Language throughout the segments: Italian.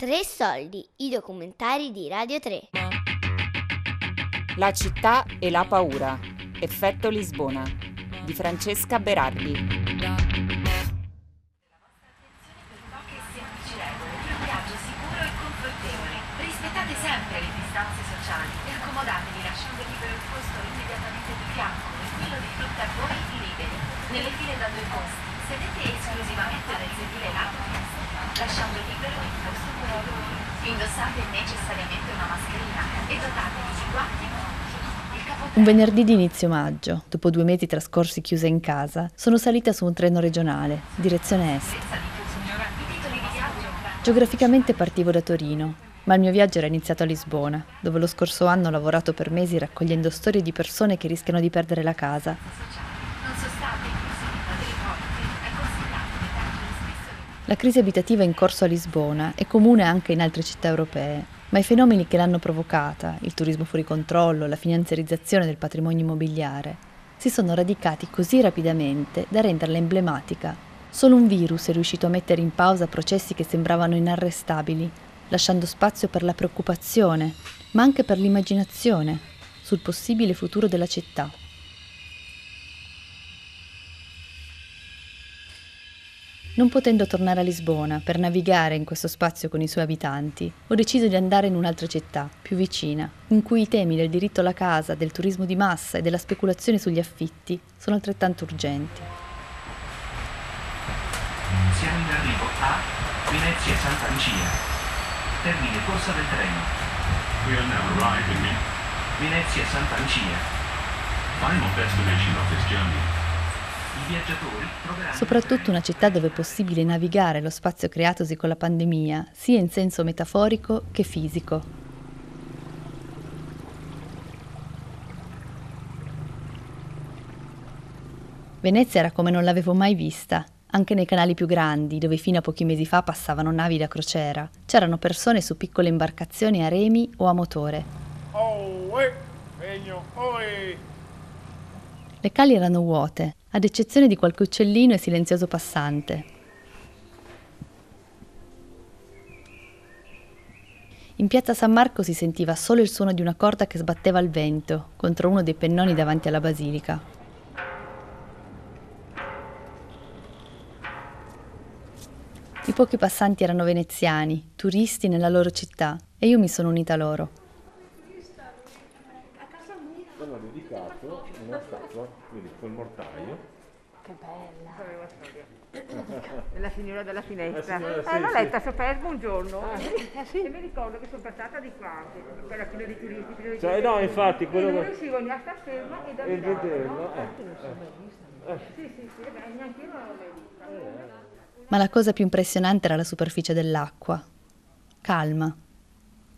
Tre soldi, i documentari di Radio 3. La città e la paura. Effetto Lisbona di Francesca Berardi. Rispettate sempre le distanze sociali accomodatevi lasciando libero il posto immediatamente di fianco quello di fronte a voi liberi, nelle file da due posti. Sedete esclusivamente nel sedile lato lasciando libero il per voi. Indossate necessariamente una mascherina e dotatevi di guanti un venerdì di inizio maggio, dopo due mesi trascorsi chiusa in casa, sono salita su un treno regionale, direzione est. Geograficamente partivo da Torino, ma il mio viaggio era iniziato a Lisbona, dove lo scorso anno ho lavorato per mesi raccogliendo storie di persone che rischiano di perdere la casa. La crisi abitativa in corso a Lisbona è comune anche in altre città europee, ma i fenomeni che l'hanno provocata, il turismo fuori controllo, la finanziarizzazione del patrimonio immobiliare, si sono radicati così rapidamente da renderla emblematica. Solo un virus è riuscito a mettere in pausa processi che sembravano inarrestabili, lasciando spazio per la preoccupazione, ma anche per l'immaginazione sul possibile futuro della città. Non potendo tornare a Lisbona per navigare in questo spazio con i suoi abitanti, ho deciso di andare in un'altra città, più vicina, in cui i temi del diritto alla casa, del turismo di massa e della speculazione sugli affitti sono altrettanto urgenti. Siamo in arrivo a Venezia Santa Lucia. Termine corsa del treno. We are now arriving in Venezia Santa Lucia. final destination of this journey. Soprattutto una città dove è possibile navigare lo spazio creatosi con la pandemia, sia in senso metaforico che fisico. Venezia era come non l'avevo mai vista, anche nei canali più grandi, dove fino a pochi mesi fa passavano navi da crociera. C'erano persone su piccole imbarcazioni a remi o a motore. Oh, eh, segno, oh, eh. Le cali erano vuote, ad eccezione di qualche uccellino e silenzioso passante. In piazza San Marco si sentiva solo il suono di una corda che sbatteva al vento contro uno dei pennoni davanti alla basilica. I pochi passanti erano veneziani, turisti nella loro città, e io mi sono unita a loro. col mortaio. Che bella! La signora della finestra. La signora, eh, sì, l'ho sì. letta sopra il buongiorno. Ah, Eh, sì. E mi ricordo che sono passata di qua, per la fila di turisti. pieno di Cioè, gente. no, infatti, quello E non riuscivo né a star ferma e da E mirare, vederlo, no? eh, eh. Sì, sì, sì, beh, neanche io non l'ho mai vista. Ma la cosa più impressionante era la superficie dell'acqua. Calma,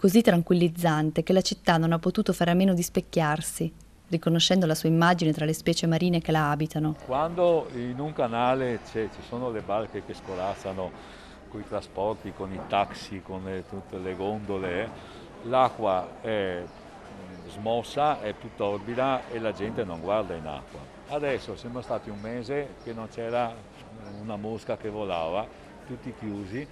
così tranquillizzante che la città non ha potuto fare a meno di specchiarsi, riconoscendo la sua immagine tra le specie marine che la abitano. Quando in un canale ci sono le barche che scolazzano con i trasporti, con i taxi, con le- tutte le gondole, eh, l'acqua è mm, smossa, è più torbida e la gente non guarda in acqua. Adesso siamo stati un mese che non c'era una mosca che volava, tutti chiusi,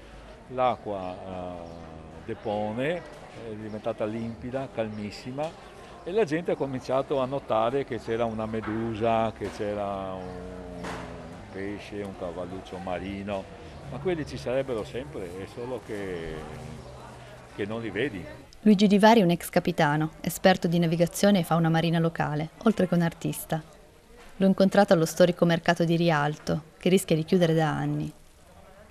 l'acqua eh, depone, è diventata limpida, calmissima e la gente ha cominciato a notare che c'era una medusa, che c'era un pesce, un cavalluccio marino, ma quelli ci sarebbero sempre, è solo che, che non li vedi. Luigi Divari è un ex capitano, esperto di navigazione e fauna marina locale, oltre che un artista. L'ho incontrato allo storico mercato di Rialto, che rischia di chiudere da anni.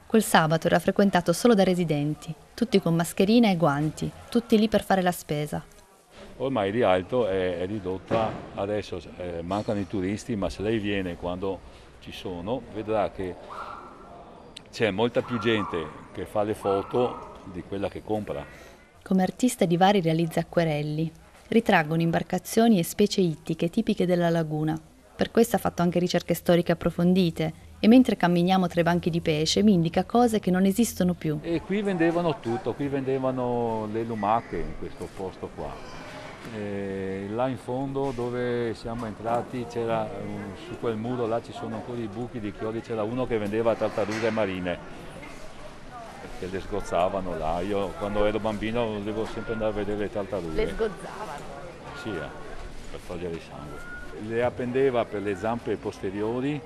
Quel sabato era frequentato solo da residenti, tutti con mascherina e guanti, tutti lì per fare la spesa. Ormai Rialto è, è ridotta, adesso eh, mancano i turisti, ma se lei viene quando ci sono vedrà che c'è molta più gente che fa le foto di quella che compra. Come artista Divari realizza acquerelli. Ritraggono imbarcazioni e specie ittiche tipiche della laguna. Per questo ha fatto anche ricerche storiche approfondite e mentre camminiamo tra i banchi di pesce mi indica cose che non esistono più. E qui vendevano tutto, qui vendevano le lumache in questo posto qua. E là in fondo dove siamo entrati c'era un- su quel muro là ci sono ancora i buchi di chiodi, c'era uno che vendeva tartarughe marine. che le sgozzavano là. Io quando ero bambino volevo sempre andare a vedere le tartarughe. Le sgozzavano? Sì, eh, per togliere il sangue. Le appendeva per le zampe posteriori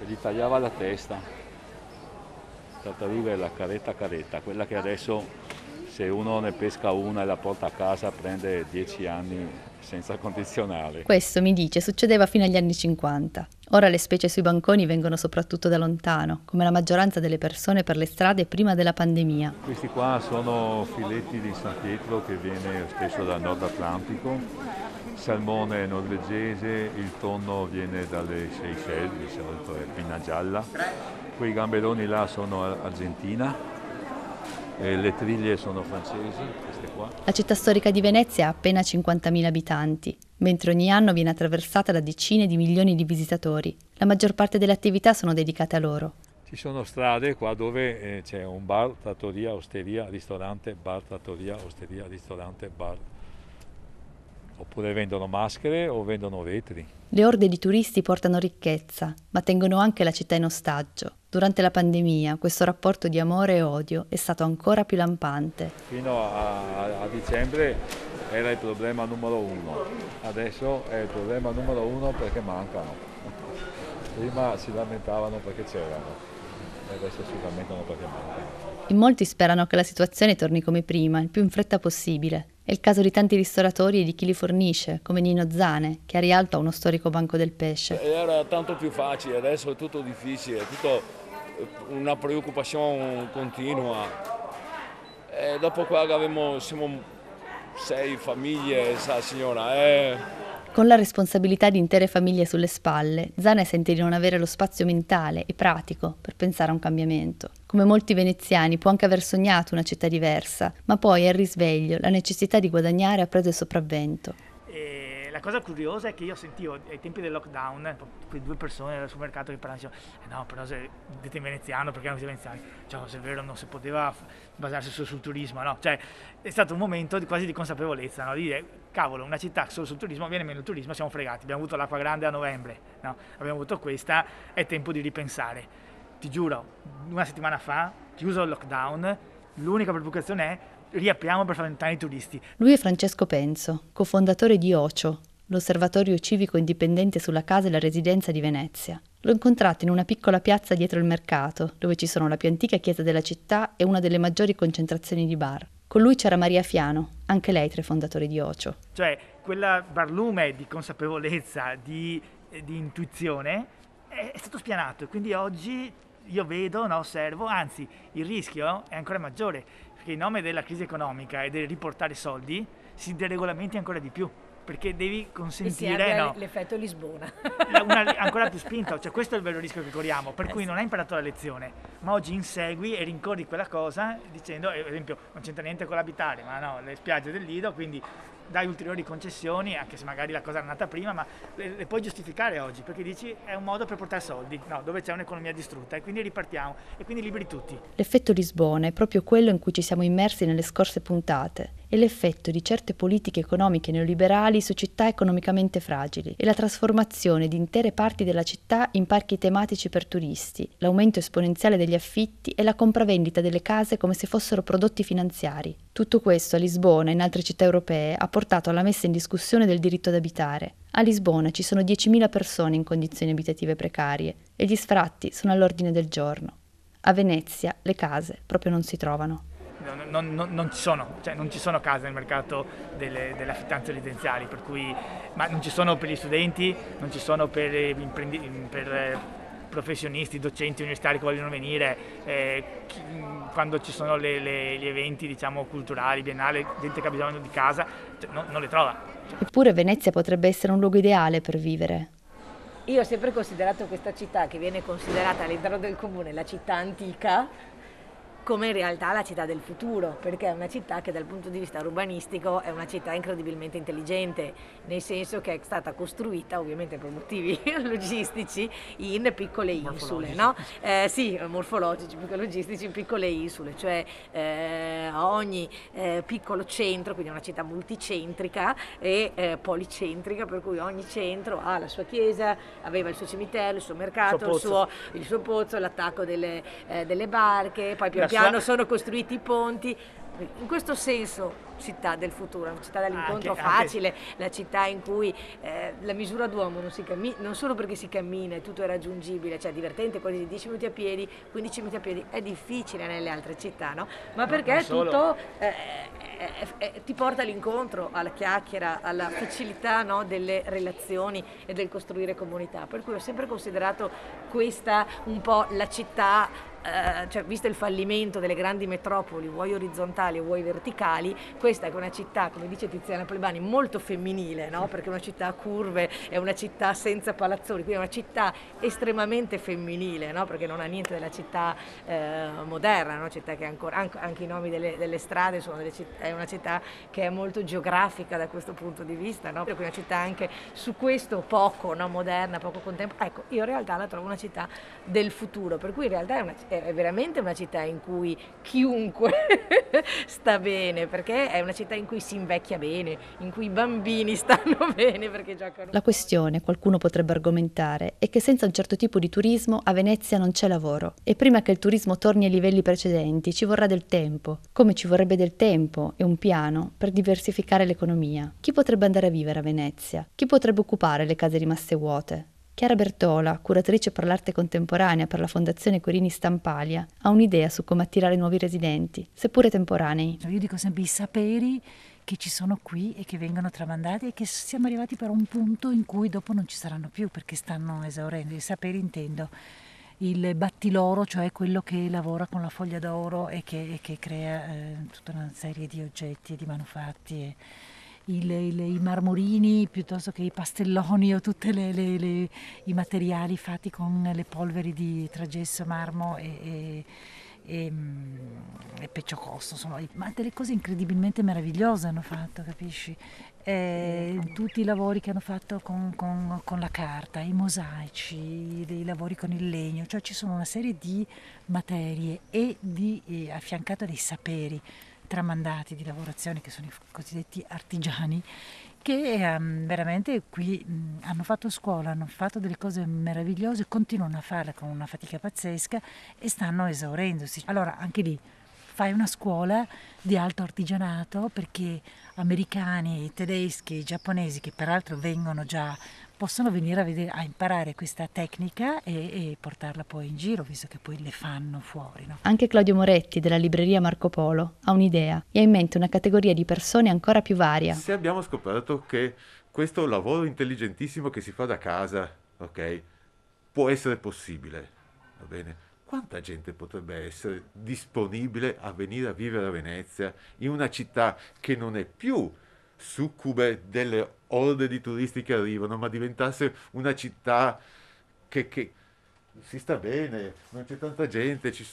e gli tagliava la testa. Tartaruga è la caretta caretta, quella che adesso se uno ne pesca una e la porta a casa prende 10 anni senza condizionale. Questo, mi dice, succedeva fino agli anni 50. Ora le specie sui banconi vengono soprattutto da lontano, come la maggioranza delle persone per le strade prima della pandemia. Questi qua sono filetti di San Pietro che viene spesso dal nord Atlantico, salmone norvegese, il tonno viene dalle Seychelles, di solito è pinna gialla, quei gamberoni là sono argentina, le triglie sono francesi, queste qua. La città storica di Venezia ha appena 50.000 abitanti, mentre ogni anno viene attraversata da decine di milioni di visitatori. La maggior parte delle attività sono dedicate a loro. Ci sono strade qua dove eh, c'è un bar, trattoria, osteria, ristorante, bar, trattoria, osteria, ristorante, bar. Oppure vendono maschere o vendono vetri. Le orde di turisti portano ricchezza, ma tengono anche la città in ostaggio. Durante la pandemia questo rapporto di amore e odio è stato ancora più lampante. Fino a, a dicembre era il problema numero uno, adesso è il problema numero uno perché mancano. Prima si lamentavano perché c'erano e adesso si lamentano perché mancano. In molti sperano che la situazione torni come prima, il più in fretta possibile. È il caso di tanti ristoratori e di chi li fornisce, come Nino Zane, che a Rialto ha uno storico banco del pesce. Era tanto più facile, adesso è tutto difficile, è tutto una preoccupazione continua. E dopo qua abbiamo, siamo sei famiglie, sa signora. Eh. Con la responsabilità di intere famiglie sulle spalle, Zane sente di non avere lo spazio mentale e pratico per pensare a un cambiamento. Come molti veneziani può anche aver sognato una città diversa, ma poi al risveglio la necessità di guadagnare ha preso il sopravvento la cosa curiosa è che io sentivo ai tempi del lockdown quelle due persone al supermercato che parlavano eh no però se dite in veneziano perché non siete veneziani cioè se è vero non si poteva basarsi solo sul turismo no cioè è stato un momento di, quasi di consapevolezza no? di dire cavolo una città solo sul turismo viene meno il turismo siamo fregati abbiamo avuto l'acqua grande a novembre no? abbiamo avuto questa è tempo di ripensare ti giuro una settimana fa chiuso il lockdown l'unica preoccupazione è riapriamo per far entrare i turisti. Lui è Francesco Penzo, cofondatore di OCIO, l'osservatorio civico indipendente sulla casa e la residenza di Venezia. L'ho incontrato in una piccola piazza dietro il mercato, dove ci sono la più antica chiesa della città e una delle maggiori concentrazioni di bar. Con lui c'era Maria Fiano, anche lei tra i fondatori di Ocio. Cioè, quella barlume di consapevolezza, di, di intuizione, è, è, stato spianato e quindi oggi io vedo, no, osservo, anzi il rischio è ancora maggiore, perché in nome della crisi economica e del riportare soldi si deregolamenti ancora di più perché devi consentire no, l'effetto Lisbona. Una, ancora più spinto cioè questo è il vero rischio che corriamo per eh cui non hai imparato la lezione ma oggi insegui e rincorri quella cosa dicendo ad esempio non c'entra niente con l'abitare ma no le spiagge del Lido quindi dai ulteriori concessioni, anche se magari la cosa era nata prima, ma le, le, puoi giustificare oggi, perché dici è un modo per portare soldi, no, dove c'è un'economia distrutta e quindi ripartiamo e quindi liberi tutti. L'effetto Lisbona è proprio quello in cui ci siamo immersi nelle scorse puntate e l'effetto di certe politiche economiche neoliberali su città economicamente fragili e la trasformazione di intere parti della città in parchi tematici per turisti, l'aumento esponenziale degli affitti e la compravendita delle case come se fossero prodotti finanziari. Tutto questo a Lisbona e in altre città europee ha portato alla messa in discussione del diritto ad abitare. A Lisbona ci sono 10.000 persone in condizioni abitative precarie e gli sfratti sono all'ordine del giorno. A Venezia le case proprio non si trovano. Non, non, non, ci sono, cioè non, ci sono, case nel mercato delle, delle affittanze residenziali, cui, ma non ci sono per gli studenti, non ci sono per, per professionisti, docenti universitari che vogliono venire, eh, chi, quando ci sono le, le, gli eventi diciamo, culturali, biennali, gente che ha bisogno di casa, cioè, no, non le trova. Eppure Venezia potrebbe essere un luogo ideale per vivere. Io ho sempre considerato questa città, che viene considerata all'interno del comune la città antica, come in realtà la città del futuro, perché è una città che dal punto di vista urbanistico è una città incredibilmente intelligente, nel senso che è stata costruita, ovviamente per motivi logistici, in piccole insule, no? Eh, sì, morfologici, logistici, in piccole insule, cioè eh, ogni eh, piccolo centro, quindi una città multicentrica e eh, policentrica, per cui ogni centro ha la sua chiesa, aveva il suo cimitero, il suo mercato, il suo, il suo pozzo, l'attacco delle, eh, delle barche, poi pian piano piano sono costruiti i ponti. In questo senso città del futuro, una città dall'incontro Anche- facile, la città in cui eh, la misura d'uomo non si cammina, non solo perché si cammina e tutto è raggiungibile, cioè divertente quasi di 10 minuti a piedi, 15 minuti a piedi, è difficile nelle altre città, no? Ma perché solo. tutto eh, eh, ti porta all'incontro, alla chiacchiera, alla facilità no, delle relazioni e del costruire comunità. Per cui ho sempre considerato questa un po' la città eh, cioè, visto il fallimento delle grandi metropoli, vuoi orizzontali o vuoi verticali, questa è una città, come dice Tiziana Plebani, molto femminile, no? perché è una città a curve, è una città senza palazzoni, quindi è una città estremamente femminile, no? perché non ha niente della città eh, moderna, no? città che ancora, anche, anche i nomi delle, delle strade sono delle città, è una città che è molto geografica da questo punto di vista, no? perché è una città anche su questo poco no? moderna, poco contemporanea. Ecco, io in realtà la trovo una città del futuro, per cui in realtà è, una, è veramente una città in cui chiunque sta bene, perché è una città in cui si invecchia bene, in cui i bambini stanno bene perché giocano. La questione, qualcuno potrebbe argomentare, è che senza un certo tipo di turismo a Venezia non c'è lavoro e prima che il turismo torni ai livelli precedenti ci vorrà del tempo, come ci vorrebbe del tempo e un piano per diversificare l'economia. Chi potrebbe andare a vivere a Venezia? Chi potrebbe occupare le case rimaste vuote? Chiara Bertola, curatrice per l'arte contemporanea per la Fondazione Querini Stampalia, ha un'idea su come attirare nuovi residenti, seppure temporanei. Io dico sempre i saperi che ci sono qui e che vengono tramandati e che siamo arrivati per un punto in cui dopo non ci saranno più perché stanno esaurendo. I saperi intendo il battiloro, cioè quello che lavora con la foglia d'oro e che, e che crea eh, tutta una serie di oggetti e di manufatti. E, il, il, i marmorini piuttosto che i pastelloni o tutti i materiali fatti con le polveri di tragesso, marmo e, e, e, e pecciocotto, insomma, ma delle cose incredibilmente meravigliose hanno fatto, capisci? Eh, tutti i lavori che hanno fatto con, con, con, la carta, i mosaici, i lavori con il legno, cioè ci sono una serie di materie e di, eh, affiancato dei saperi tramandati di lavorazione che sono i cosiddetti artigiani che um, veramente qui mh, hanno fatto scuola, hanno fatto delle cose meravigliose, continuano a farle con una fatica pazzesca e stanno esaurendosi. Allora anche lì fai una scuola di alto artigianato perché americani, tedeschi, giapponesi che peraltro vengono già possono venire a, vedere, a imparare questa tecnica e, e, portarla poi in giro, visto che poi le fanno fuori. No? Anche Claudio Moretti della libreria Marco Polo ha un'idea e ha in mente una categoria di persone ancora più varia. Se abbiamo scoperto che questo lavoro intelligentissimo che si fa da casa, ok, può essere possibile, va bene? Quanta gente potrebbe essere disponibile a venire a vivere a Venezia, in una città che non è più succube delle orde di turisti che arrivano, ma diventasse una città che, che si sta bene, non c'è tanta gente, ci,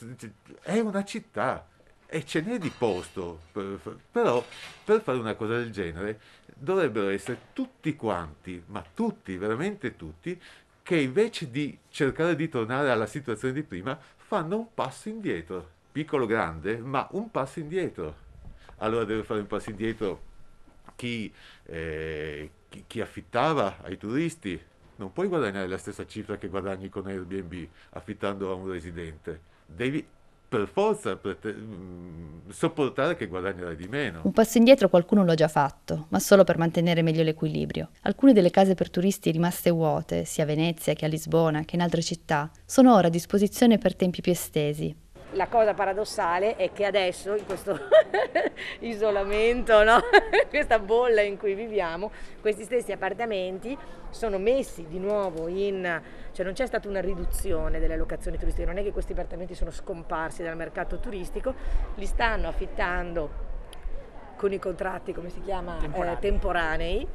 è una città e ce n'è di posto, per, però per fare una cosa del genere dovrebbero essere tutti quanti, ma tutti, veramente tutti, che invece di cercare di tornare alla situazione di prima, fanno un passo indietro, piccolo grande, ma un passo indietro. Allora deve fare un passo indietro chi, eh, chi, chi, affittava ai turisti non puoi guadagnare la stessa cifra che guadagni con Airbnb affittando a un residente. Devi per forza prete- mh, sopportare che guadagnerai di meno. Un passo indietro qualcuno l'ha già fatto, ma solo per mantenere meglio l'equilibrio. Alcune delle case per turisti rimaste vuote, sia a Venezia che a Lisbona che in altre città, sono ora a disposizione per tempi più estesi, la cosa paradossale è che adesso, in questo isolamento, no? questa bolla in cui viviamo, questi stessi appartamenti sono messi di nuovo in... cioè non c'è stata una riduzione delle locazioni turistiche, non è che questi appartamenti sono scomparsi dal mercato turistico, li stanno affittando con i contratti, come si chiama, temporanei, eh, temporanei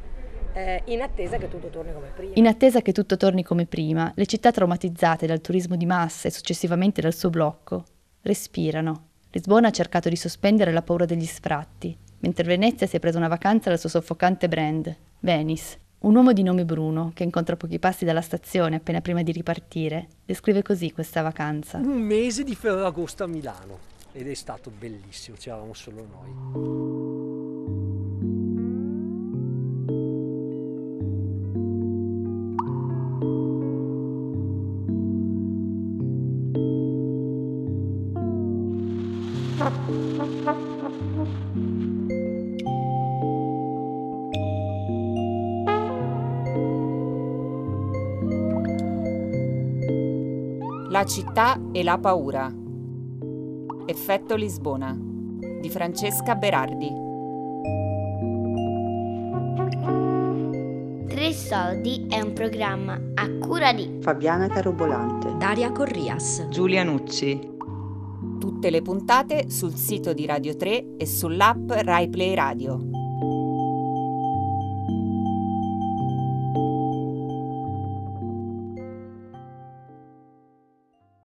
eh, in attesa che tutto torni come prima. In attesa che tutto torni come prima, le città traumatizzate dal turismo di massa e successivamente dal suo blocco respirano. Lisbona ha cercato di sospendere la paura degli sfratti, mentre Venezia si è presa una vacanza dal suo soffocante brand, Venice. Un uomo di nome Bruno, che incontra pochi passi dalla stazione appena prima di ripartire, descrive così questa vacanza. Un mese di Ferragosto a Milano ed è stato bellissimo, c'eravamo solo noi. E la paura. Effetto Lisbona di Francesca Berardi. Tre soldi è un programma a cura di Fabiana Carobolante, Daria Corrias, Giulia Nucci. Tutte le puntate sul sito di Radio 3 e sull'app RaiPlay Radio.